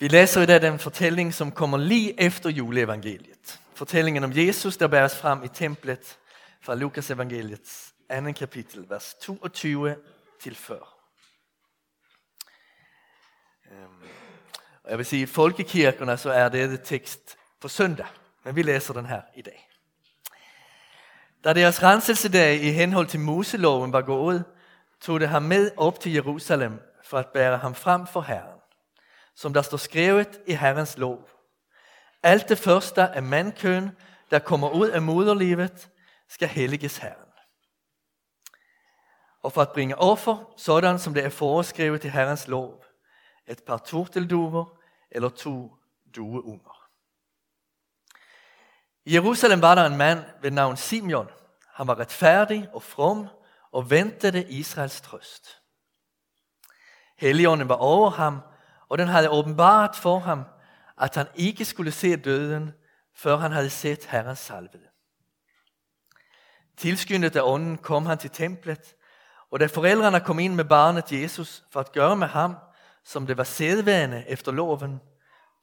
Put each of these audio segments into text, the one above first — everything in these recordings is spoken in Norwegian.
Vi læser i dag den fortælling, som kommer lige efter juleevangeliet. Fortællingen om Jesus, der bæres frem i templet fra Lukas evangeliets kapittel, vers 22 til 40. Og jeg vil si, i folkekirkerne så er det tekst på søndag, men vi læser den her i dag. Da deres renselsedag i henhold til Moseloven var gået, tog det ham med opp til Jerusalem for at bære ham frem for Herren som der står skrevet i Herrens lov. Alt det første er mandkøn, der kommer ut av moderlivet, skal helliges Herren. Og for å bringe offer, sådan som det er foreskrevet i Herrens lov, et par turtelduver eller to dueunger. I Jerusalem var der en mann ved navn Simeon. Han var rettferdig og from og ventede Israels trøst. Helligånden var over ham, og den hadde åbenbart for ham, at han ikke skulle se døden, før han hadde sett Herrens salvede. Tilskyndet av ånden kom han til templet, og da forældrene kom inn med barnet Jesus for å gjøre med ham, som det var sedvane efter loven,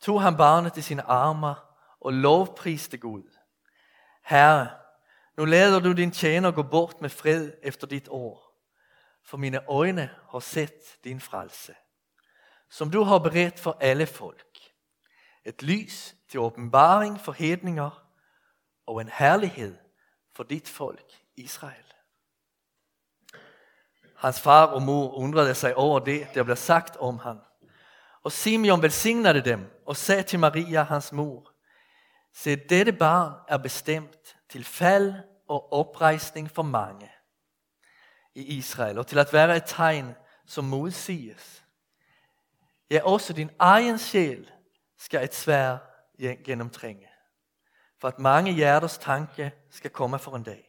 tog han barnet i sine armer og lovpriste Gud. Herre, nå leder du din tjener gå bort med fred efter ditt år, for mine øjne har sett din frelse som du har beredt for alle folk. Et lys til åpenbaring for hedninger og en herlighet for ditt folk Israel. Hans far og mor undrede seg over det, det ble sagt om ham. Og Simeon velsignede dem og sa til Maria, hans mor, Se, dette barn er bestemt til fall og oppreisning for mange i Israel, og til at være et tegn, som modsiges Ja, også din egen sjel skal et svær gjennomtrenge, for at mange hjerters tanke skal komme for en dag.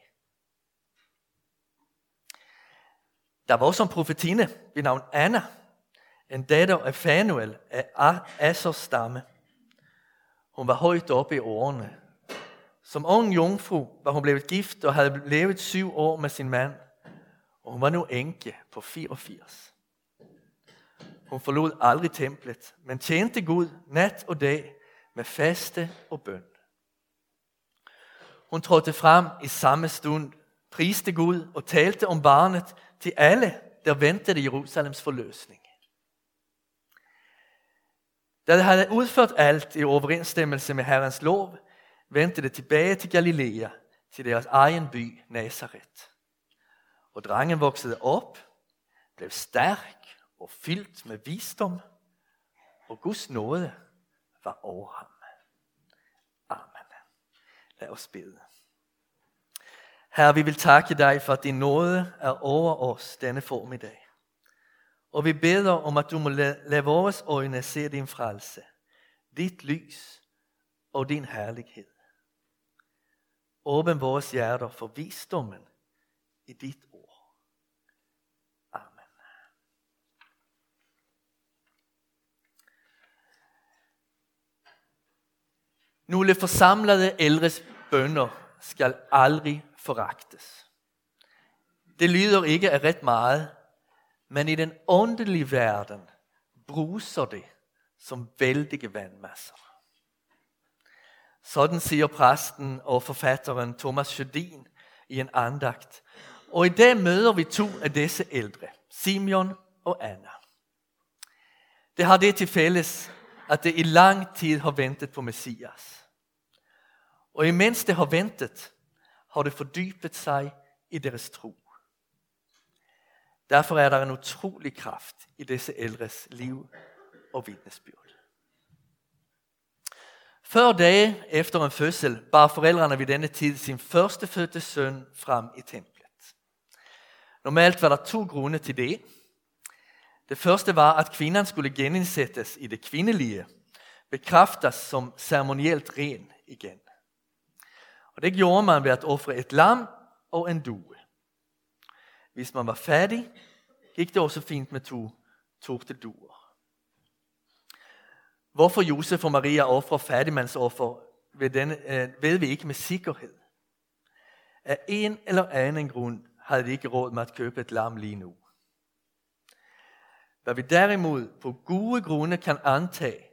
Der var også en profetine ved navn Anna, en datter af Fanuel af Assers stamme. Hun var høyt oppe i årene. Som ung jungfru var hun blevet gift og hadde levet syv år med sin mand, og hun var nå enke på 84. Hun forlod aldri templet, men tjente Gud natt og dag med faste og bønn. Hun trådte frem i samme stund, priste Gud og talte om barnet til alle, der ventet Jerusalems forløsning. Da de hadde utført alt i overensstemmelse med Herrens lov, vendte de tilbake til Galilea, til deres egen by Nasaret. Og drangen voksede opp, blev stærk og fyldt med visdom, og Guds nåde var over ham. Amen. Lad oss bede. Herre, vi vil takke deg for, at din nåde er over oss denne formiddag. Og vi beder om, at du må lade vores øjne se din frelse, dit lys og din herlighed. Åpne vores hjerter for visdommen i dit Nogle forsamlede eldres bønner skal aldri foraktes. Det lyder ikke av rett meget, men i den åndelige verden bruser det som veldige vannmasser. Sådan sier præsten og forfatteren Thomas Schødin i en andakt. Og i dag møter vi to av disse eldre, Simeon og Anna. Det har det til fælles, at det i lang tid har ventet på Messias. Og imens det har ventet, har det fordypet seg i deres tro. Derfor er det en utrolig kraft i disse eldres liv og vitnesbyrd. Før det, efter en fødsel bar forældrene ved denne tid sin første sønn fram i templet. Normalt var det to grunner til det. Det første var, at kvinnen skulle gjeninnsettes i det kvinnelige, bekraftes som ceremonielt ren igen. Og det gjorde man ved å ofre et lam og en due. Hvis man var fattig, gikk det også fint med to torteduer. Hvorfor Josef og Maria offrer ferdigmannsoffer, vet ved vi ikke med sikkerhet. Av en eller annen grunn hadde de ikke råd med å kjøpe et lam lige nå. Hva vi derimod på gode grunde kan antage,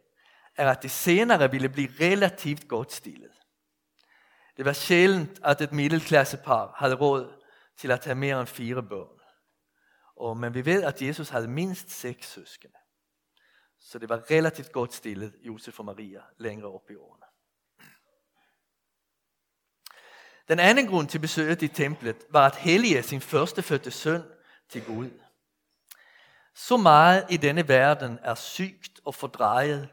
er at de senere ville bli relativt godt stillet. Det var sjeldent at et middelklassepar hadde råd til å ta mer enn fire børn. Og, men vi vet at Jesus hadde minst seks søsken. Så det var relativt godt stillet, Josef og Maria, lenger opp i årene. Den anden grunnen til besøket i templet var at hellige sin førstefødte søn til Gud. Så mye i denne verden er sykt og fordrejet,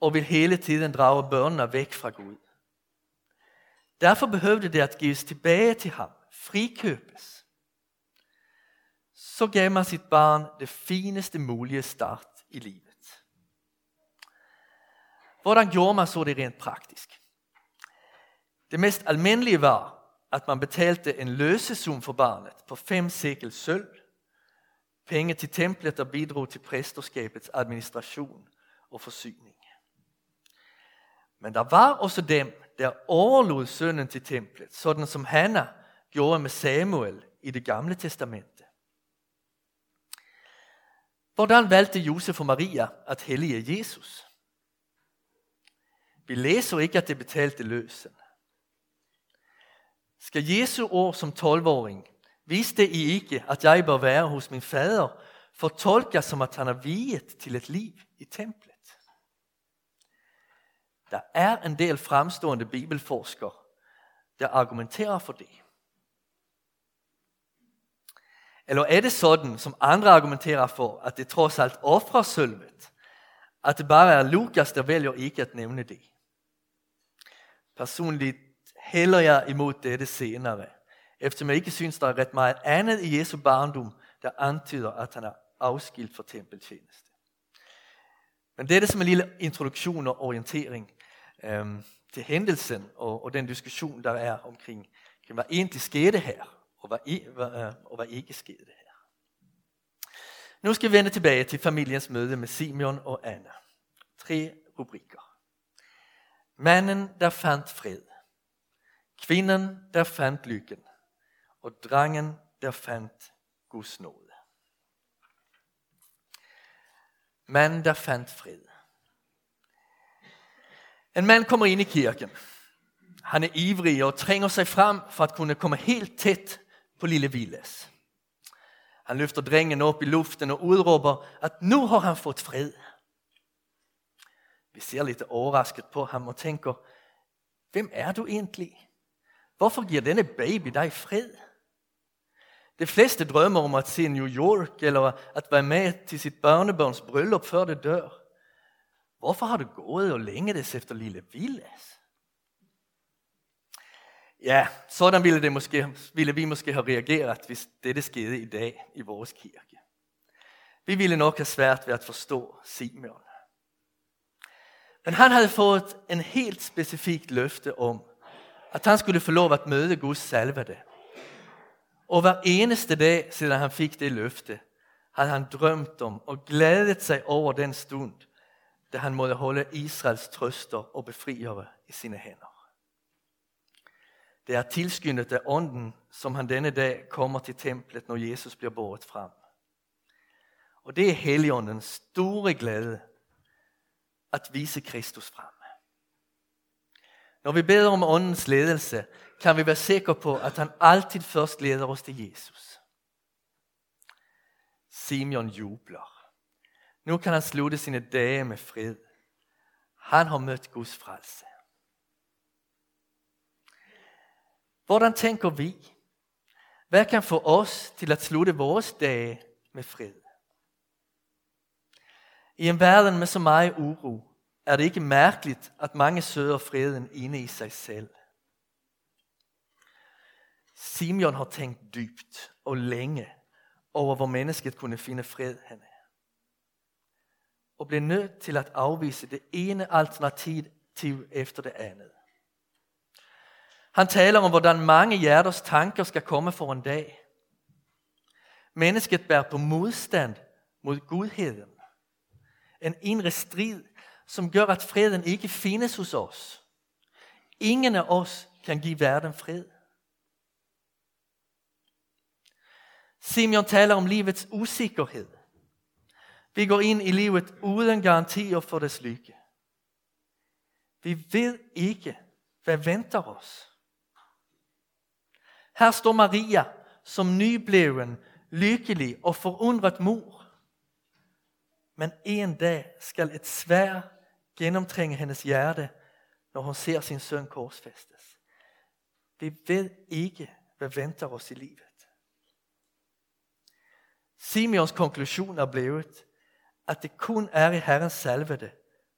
og vil hele tiden drage børnene væk fra Gud. Derfor behøvde det at gives tilbake til ham, frikøpes. Så gav man sitt barn det fineste mulige start i livet. Hvordan gjorde man så det rent praktisk? Det mest alminnelige var, at man betalte en løsesum for barnet på fem sekel sølv, penge til tempelet og bidro til presterskapets administration og forsyning. Men der var også dem, der overlod sønnen til templet, sådan som Hanna gjorde med Samuel i det gamle testamentet. Hvordan valgte Josef og Maria at hellige Jesus? Vi læser ikke, at det betalte løsen. Skal Jesu år som tolvåring vise det I ikke, at jeg bør være hos min fader, fortolkes som at han er viet til et liv i templet? Der er en del fremstående bibelforskere, der argumenterer for det. Eller er det sånn, som andre argumenterer for, at det trods alt offrer sølvet, at det bare er Lukas, der velger ikke at nævne det? Personlig heller jeg imot dette senere, eftersom jeg ikke synes, det er rett mye annet i Jesu barndom, der antyder, at han er avskilt for tempeltjeneste. Men dette som en lille introduksjon og orientering til hendelsen og, og den diskusjonen der er omkring, hva egentlig skete her, og hva, hvad, øh, og hva ikke skete her. Nå skal vi vende tilbake til familiens møde med Simeon og Anna. Tre rubrikker. Mannen der fant fred. kvinnen der fant lykken. Og drangen, der fant Guds nåde. Mannen der fant fred. En mann kommer inn i kirken. Han er ivrig og trenger seg frem for at kunne komme helt tett på lille Viles. Han løfter drengen opp i luften og utroper at 'nå har han fått fred. Vi ser litt overrasket på ham og tenker hvem er du egentlig? Hvorfor gir denne baby deg fred? De fleste drømmer om å se New York eller at være med til sitt børnebørns bryllup før det dør. Hvorfor har du gået og længedes efter lille Vilas? Ja, sådan ville, ville vi måske ha reageret, hvis dette skjedde i dag i vores kirke. Vi ville nok ha svært ved at forstå Simeon. Men han hadde fått en helt specifikt løfte om, at han skulle få lov at møte Guds salvede. Og hver eneste dag, siden han fikk det løfte, hadde han drømt om og gledet seg over den stund, da han måtte holde Israels trøster og befriere i sine hender. Det er tilskyndet av ånden, som han denne dag kommer til tempelet når Jesus blir båret frem. Og det er Helligåndens store glæde at vise Kristus frem. Når vi beder om åndens ledelse, kan vi være sikre på, at han alltid først leder oss til Jesus. Simeon jubler. Nu kan han slutte sine døde med fred. Han har møtt Guds frelse. Hvordan tenker vi? Hva kan få oss til å slutte våre døde med fred? I en verden med så mye uro, er det ikke merkelig at mange søker freden inne i seg selv. Simeon har tenkt dypt og lenge over, hvor mennesket kunne finne fred henne og blir nødt til å avvise det ene alternativ efter det andet. Han taler om, hvordan mange hjerters tanker skal komme for en dag. Mennesket bærer på motstand mot gudheden. En indre strid, som gjør at freden ikke finnes hos oss. Ingen av oss kan gi verden fred. Simeon taler om livets usikkerhed. Vi går inn i livet uden garantier for dets lykke. Vi ved ikke, hva venter oss. Her står Maria som nybleven, lykkelig og forundret mor. Men en dag skal et svær gjennomtrenge hennes hjerte, når hun ser sin søn korsfestes. Vi ved ikke, hva venter oss i livet. Simeons konklusion er blevet, at det kun er i Herrens salvede,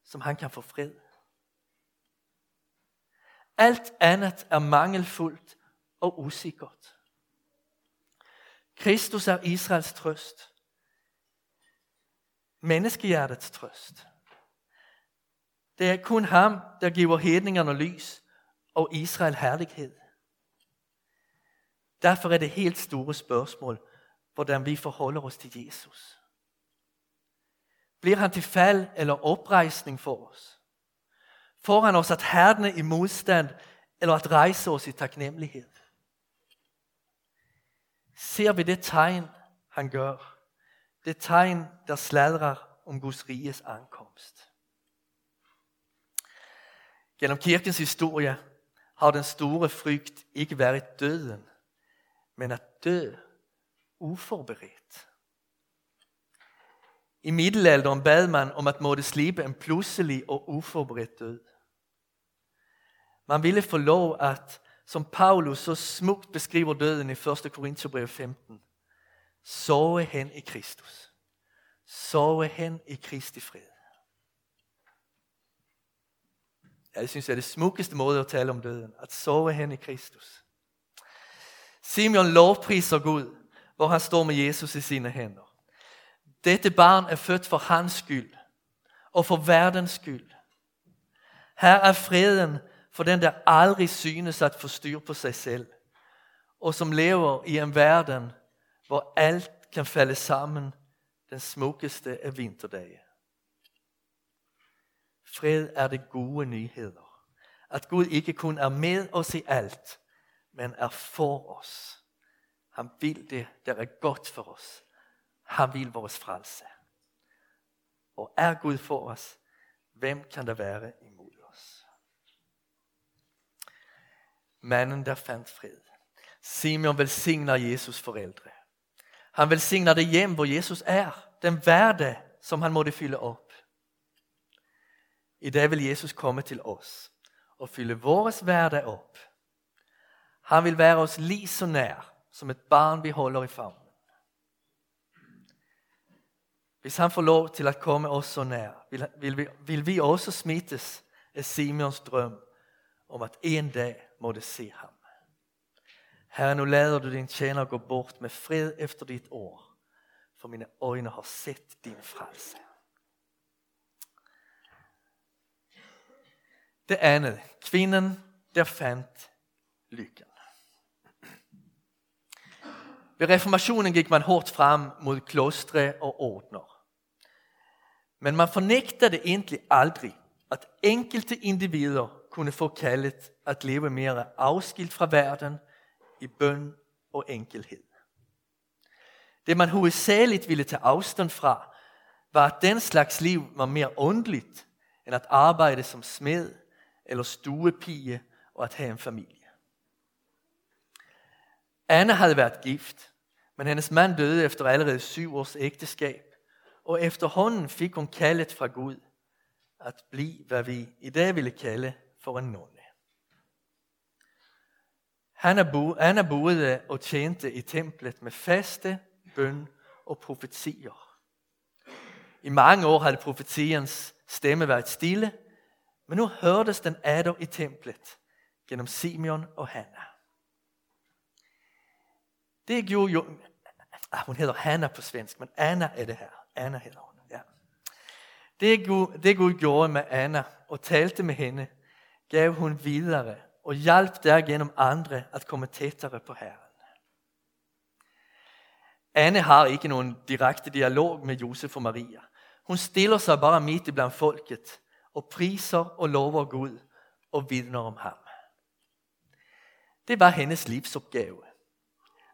som han kan få fred. Alt annet er mangelfullt og usikkert. Kristus er Israels trøst. Menneskehjertets trøst. Det er kun ham, der giver hedningene lys og Israel herlighed. Derfor er det helt store spørsmål hvordan vi forholder oss til Jesus. Blir han til fell eller oppreisning for oss. Får han oss at herdene i motstand eller at rejse oss i takknemlighet. Ser vi det tegn, han gjør, Det tegn, der sladrer om Guds riges ankomst. Gjennom kirkens historie har den store frykt ikke vært døden, men at dø uforberedt. I middelalderen bad man om at måtte slippe en plutselig og uforberedt død. Man ville få lov at, som Paulus så smukt beskriver døden i 1. Korinterbrev 15, sove hen i Kristus. Sove hen i Kristi fred. Jeg synes det er det smukkeste måte å tale om døden. At sove hen i Kristus. Simeon lovpriser Gud, hvor han står med Jesus i sine hænder. Dette barn er født for hans skyld og for verdens skyld. Her er freden for den, der aldri synes at få styr på seg selv, og som lever i en verden, hvor alt kan falle sammen den smukkeste av vinterdager. Fred er det gode nyheter. At Gud ikke kun er med oss i alt, men er for oss. Han vil det, der er godt for os. Han vil vores frelse. Og er Gud for oss, hvem kan det være imod oss? Mennen der fant fred. Simeon velsigner Jesus foreldre. Han velsigner det hjem, hvor Jesus er. Den verden som han måtte fylle opp. I dag vil Jesus komme til oss og fylle vores hverdag opp. Han vil være oss lige så nær, som et barn vi holder i favnen. Hvis han får lov til å komme oss så nær, vil, vi, vil vi også smittes av Simons drøm om at en dag må det se ham. Herre, nå lader du din tjener gå bort med fred efter ditt år, for mine øyne har sett din frelse. Det ene kvinnen der fant lykken. Ved reformasjonen gikk man hårdt frem mot klostre og ordner. Men man fornægtede egentlig aldri at enkelte individer kunne få kallet at leve mer avskilt fra verden i bønn og enkelhet. Det man hovedsagelig ville ta avstand fra, var at den slags liv var mer åndelig enn at arbeide som smed eller stuepige og at ha en familie. Anne hadde vært gift, men hennes mand døde efter allerede syv års ægteskab, og efterhånden fikk hun kallet fra Gud at bli hva vi i dag ville kalle for en nonne. Anna boede og tjente i templet med faste, bønn og profetier. I mange år hadde profetiens stemme vært stille, men nå hørtes den atter i templet gjennom Simeon og Hanna. Det gjorde jo... Ah, hun heter Hanna på svensk, men Anna er det her. Anna hedder hun. Ja. Det, Gud, det Gud gjorde med Anna og talte med henne, gav hun videre og hjalp gjennom andre at komme tettere på Herren. Anne har ikke noen direkte dialog med Josef og Maria. Hun stiller seg bare midt iblant folket og priser og lover Gud og vidner om ham. Det var hennes livsoppgave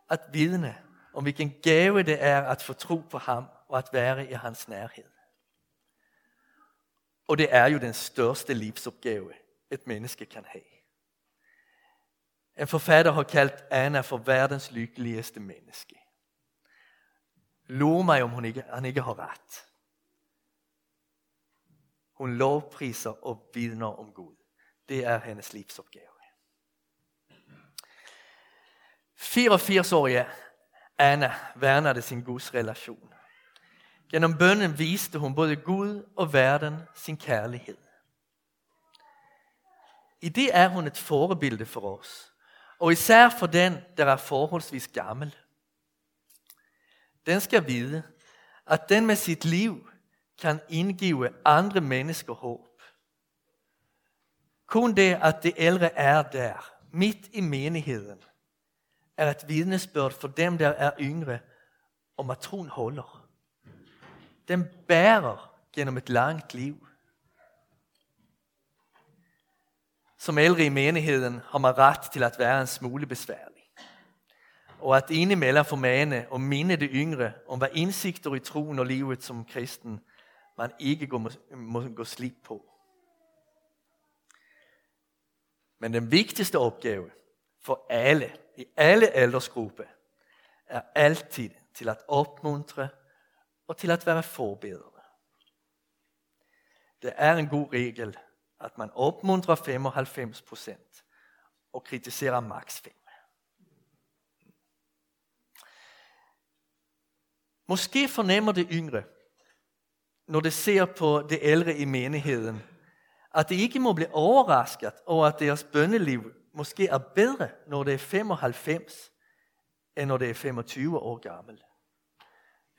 At vidne om hvilken gave det er at få tro på ham og at være i hans nærhet. Og det er jo den største livsoppgave et menneske kan ha. En forfatter har kalt Anna for verdens lykkeligste menneske. Lur meg om ikke, han ikke har rett. Hun lovpriser og vitner om Gud. Det er hennes livsoppgave. 84-årige Anna vernet sin gudsrelasjon. Gjennom bønnen viste hun både Gud og verden sin kjærlighet. I det er hun et forbilde for oss, og især for den der er forholdsvis gammel. Den skal vite at den med sitt liv kan inngive andre mennesker håp. Kun det at de eldre er der, midt i menigheten, er et vitnesbyrd for dem der er yngre, om at troen holder. Den bærer gjennom et langt liv. Som eldre i menigheten har man rett til å være en smule besværlig. Og at innimellom formane og minne det yngre om hva innsikter i troen og livet som kristen man ikke må, må gå slipp på. Men den viktigste oppgave for alle, i alle aldersgrupper, er alltid til å oppmuntre og til å være forbedrende. Det er en god regel at man oppmuntrer 95 og kritiserer maks 5 Måske fornemmer det yngre når det ser på det eldre i menigheten, at de ikke må bli overrasket over at deres bønneliv måske er bedre når det er 95 enn når det er 25 år gammel.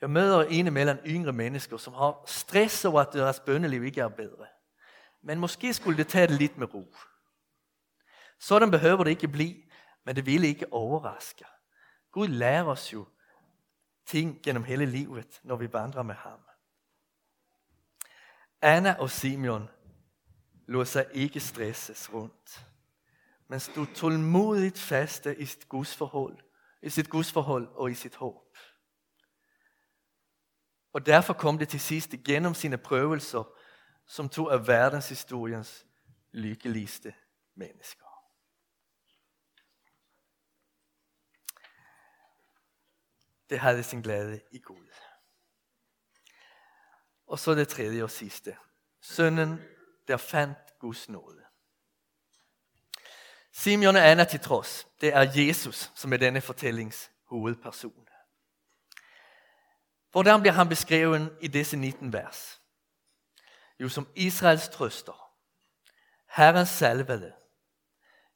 Jeg møter innimellom yngre mennesker som har stress over at deres bønneliv ikke er bedre. Men måske skulle det ta det litt med ro. Sånn behøver det ikke bli, men det ville ikke overraske. Gud lærer oss jo ting gjennom hele livet når vi vandrer med ham. Anna og Simeon lot seg ikke stresses rundt, men sto tålmodig faste i sitt gudsforhold, og i sitt håp. Og Derfor kom det til sist gjennom sine prøvelser som to av verdenshistoriens lykkeligste mennesker. Det hadde sin glede i Gud. Og så det tredje og siste. Sønnen der fant Guds nåde. Simeon og Anna til tross, det er Jesus som er denne fortellings hovedperson. Hvordan blir han beskrevet i disse 19 vers? Jo, som Israels trøster, Herrens selvede,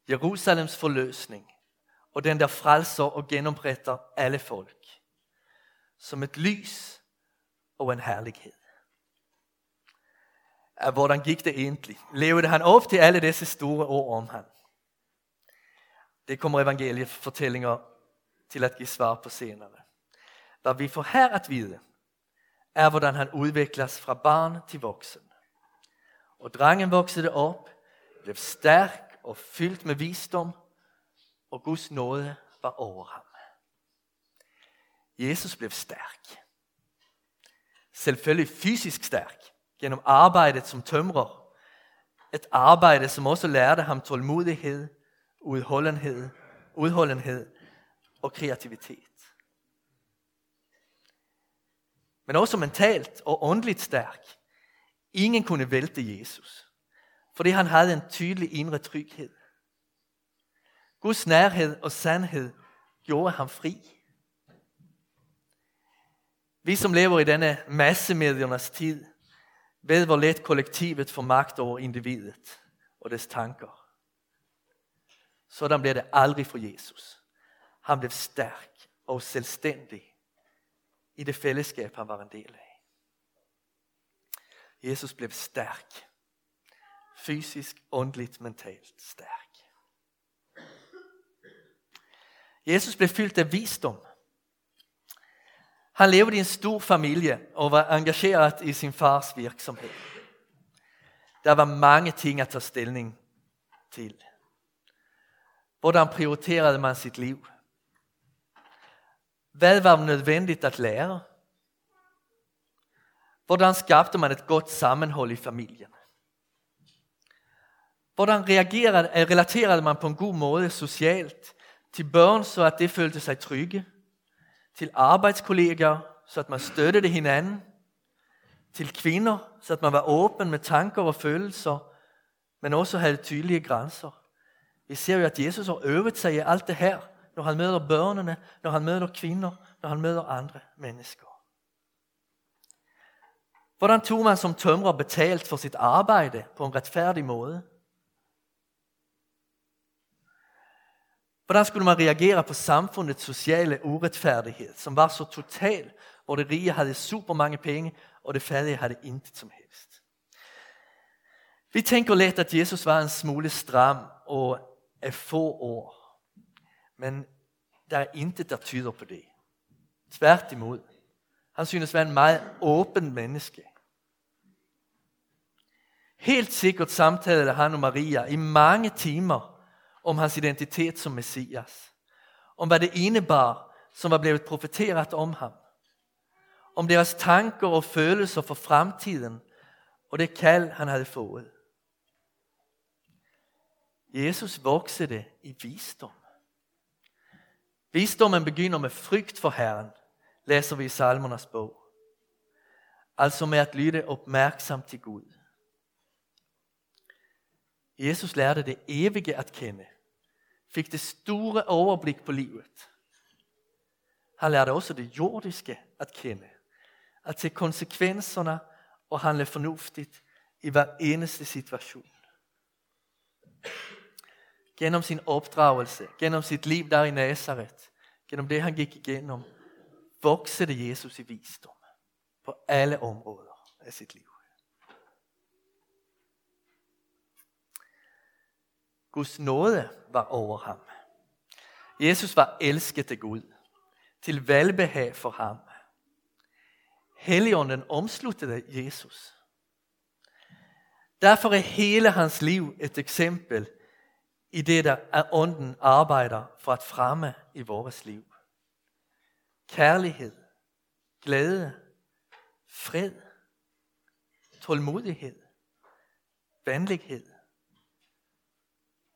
Jerusalems forløsning og den der frelser og gjennomretter alle folk. Som et lys og en herlighet hvordan gikk det egentlig? Levde han opp til alle disse store ord om ham? Det kommer evangeliefortellinger til å gi svar på senere. Hva vi får her å vite, er hvordan han utvikles fra barn til voksen. Og drangen vokste opp, ble sterk og fylt med visdom, og Guds nåde var over ham. Jesus ble sterk. Selvfølgelig fysisk sterk gjennom arbeidet som tømrer. Et arbeid som også lærte ham tålmodighet, utholdenhet, utholdenhet og kreativitet. Men også mentalt og åndelig sterk. Ingen kunne velte Jesus, fordi han hadde en tydelig indre trygghet. Guds nærhet og sannhet gjorde ham fri. Vi som lever i denne massemedienes tid, ved hvor lett kollektivet får makt over individet og dets tanker. Sådan ble det aldri for Jesus. Han ble sterk og selvstendig i det fellesskap han var en del av. Jesus ble sterk. Fysisk, åndelig, mentalt sterk. Jesus ble fylt av visdom. Han levde i en stor familie og var engasjert i sin fars virksomhet. Det var mange ting å ta stilling til. Hvordan prioriterte man sitt liv? Hva var nødvendig å lære? Hvordan skapte man et godt sammenhold i familien? Hvordan eh, relaterede man på en god måte sosialt til børn, så at det følte seg trygge? Til arbeidskollegaer, så at man støttet hinanden? Til kvinner, så at man var åpen med tanker og følelser, men også hadde tydelige grenser? Vi ser jo, at Jesus har øvet seg i alt det her, når han møter børnene, når han møter kvinner, når han møter andre mennesker. Hvordan tog man som tømrer betalt for sitt arbejde på en rettferdig måte? Hvordan skulle man reagere på samfunnets sosiale urettferdighet, som var så total, hvor det rige hadde super mange penge, og det fattige hadde intet som helst? Vi tænker lett at Jesus var en smule stram og er få år. Men det er intet, der tyder på det. Tvert imot. Han synes være en meget åpen menneske. Helt sikkert samtalede han og Maria i mange timer om hans identitet som Messias. Om hva det innebar, som var blevet profeteret om ham. Om deres tanker og følelser for fremtiden og det kald, han hadde fået. Jesus voksede i visdom. Visdommen begynner med frykt for Herren, læser vi i Salmenes bog. Altså med at lyde opmærksomt til Gud. Jesus lærte det evige at kjenne, fikk det store overblikk på livet. Han lærte også det jordiske at kjenne, at se konsekvensene og handle fornuftig i hver eneste situation. Gennem sin oppdragelse, gjennom sitt liv der i Nazaret, gjennom det han gik vokser det Jesus i visdom på alle områder av sitt liv. Guds nåde var over ham. Jesus var elsket til Gud, til velbehag for ham. Helligånden omsluttet Jesus. Derfor er hele hans liv et eksempel i det, der er ånden arbeider for at fremme i vores liv. Kærlighed, glæde, fred, tålmodighed, venlighed,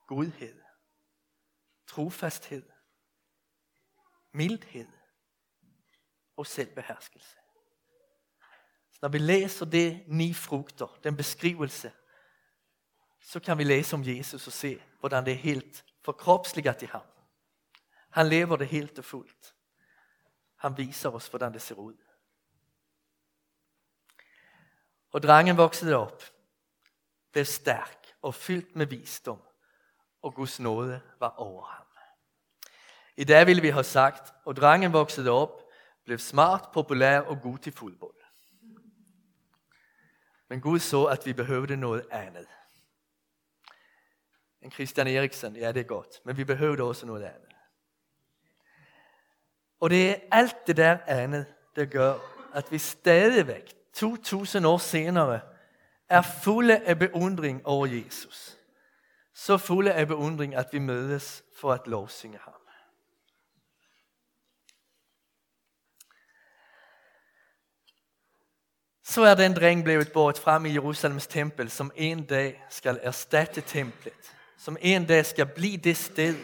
godhed, trofasthed, mildhed og selvbeherskelse. Så når vi leser det ni frugter, den beskrivelse, så kan vi læse om Jesus og se, hvordan det er helt forkroppsliget i ham. Han lever det helt og fullt. Han viser oss hvordan det ser ut. Og drangen voksede opp, blev sterk og fylt med visdom, og Guds nåde var over ham. I dag ville vi ha sagt, og drangen voksede opp, blev smart, populær og god til fodbold. Men Gud så, at vi behøvde noe andet. En Christian Eriksen, ja det er godt, men vi behøvde også noe annet. Og det er alt det der annet det gjør at vi stadigvæk, 2000 år senere, er fulle av beundring over Jesus. Så fulle av beundring, at vi møtes for at lovsynge ham. Så er den dreng blevet båret frem i Jerusalems tempel, som en dag skal erstatte templet. Som en dag skal bli det sted,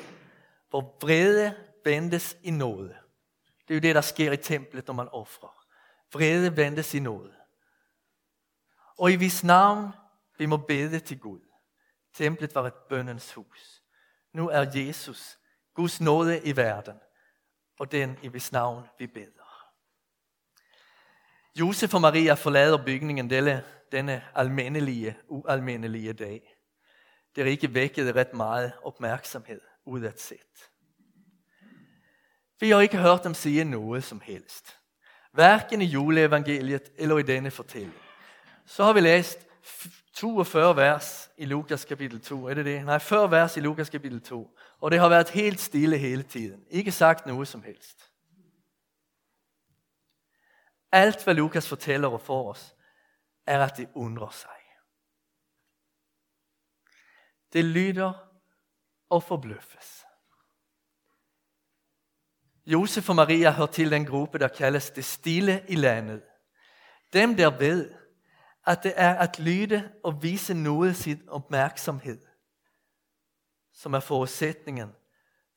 hvor vrede vendes i nåde. Det er jo det, der sker i templet, når man offrer. Vrede vendes i nåde. Og i viss navn, vi må bede til Gud. Templet var et bønnens hus. Nu er Jesus, Guds nåde i verden, og den i viss navn vi beder. Josef og Maria forlader bygningen denne, denne almindelige, ualmindelige dag. Det ikke vækkede ret meget opmærksomhed udadset. Vi har ikke hørt dem sige noe som helst. Hverken i juleevangeliet eller i denne fortellingen. Så har vi læst 42 vers i Lukas kapittel 2. Er det det? Nei, 40 vers i Lukas kapittel 2. Og det har vært helt stille hele tiden. Ikke sagt noe som helst. Alt hva Lukas forteller og får oss, er at det undrer sig. Det lyder og forbløffes. Josef og Maria hører til den gruppe, der kalles det stille i landet. Dem der ved, at det er at lyde og vise noe sin oppmerksomhet som er forutsetningen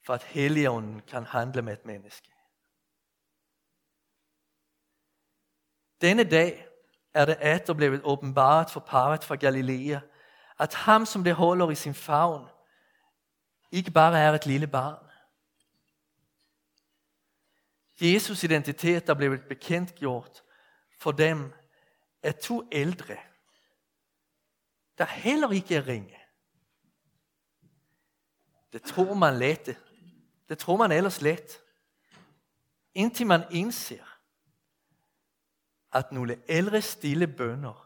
for at Helligånden kan handle med et menneske. Denne dag er det etter blevet åpenbart for paret fra Galilea at ham som det holder i sin favn, ikke bare er et lille barn. Jesus' identitet er blevet bekendtgjort for dem er to eldre, der heller ikke er ringe. Det tror man lett. Det tror man ellers lett. Inntil man innser at noen eldre stille bønner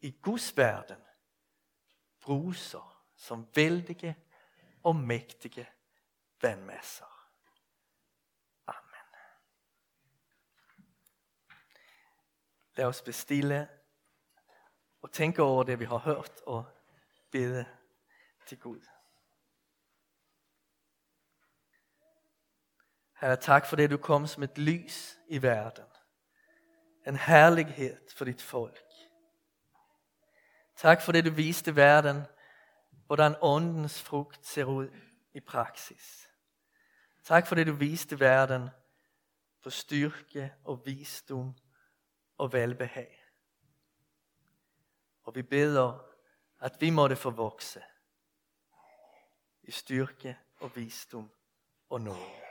i Guds verden bruser som veldige og mektige vennmesser. Amen. La oss bestille og tenke over det vi har hørt, og bede til Gud. Herre, takk for det du kom som et lys i verden. En herlighet for ditt folk. Takk for det du viste verden hvordan åndens frukt ser ut i praksis. Takk for det du viste verden på styrke og visdom og velbehag. Og vi beder at vi måtte få vokse i styrke og visdom og nåde.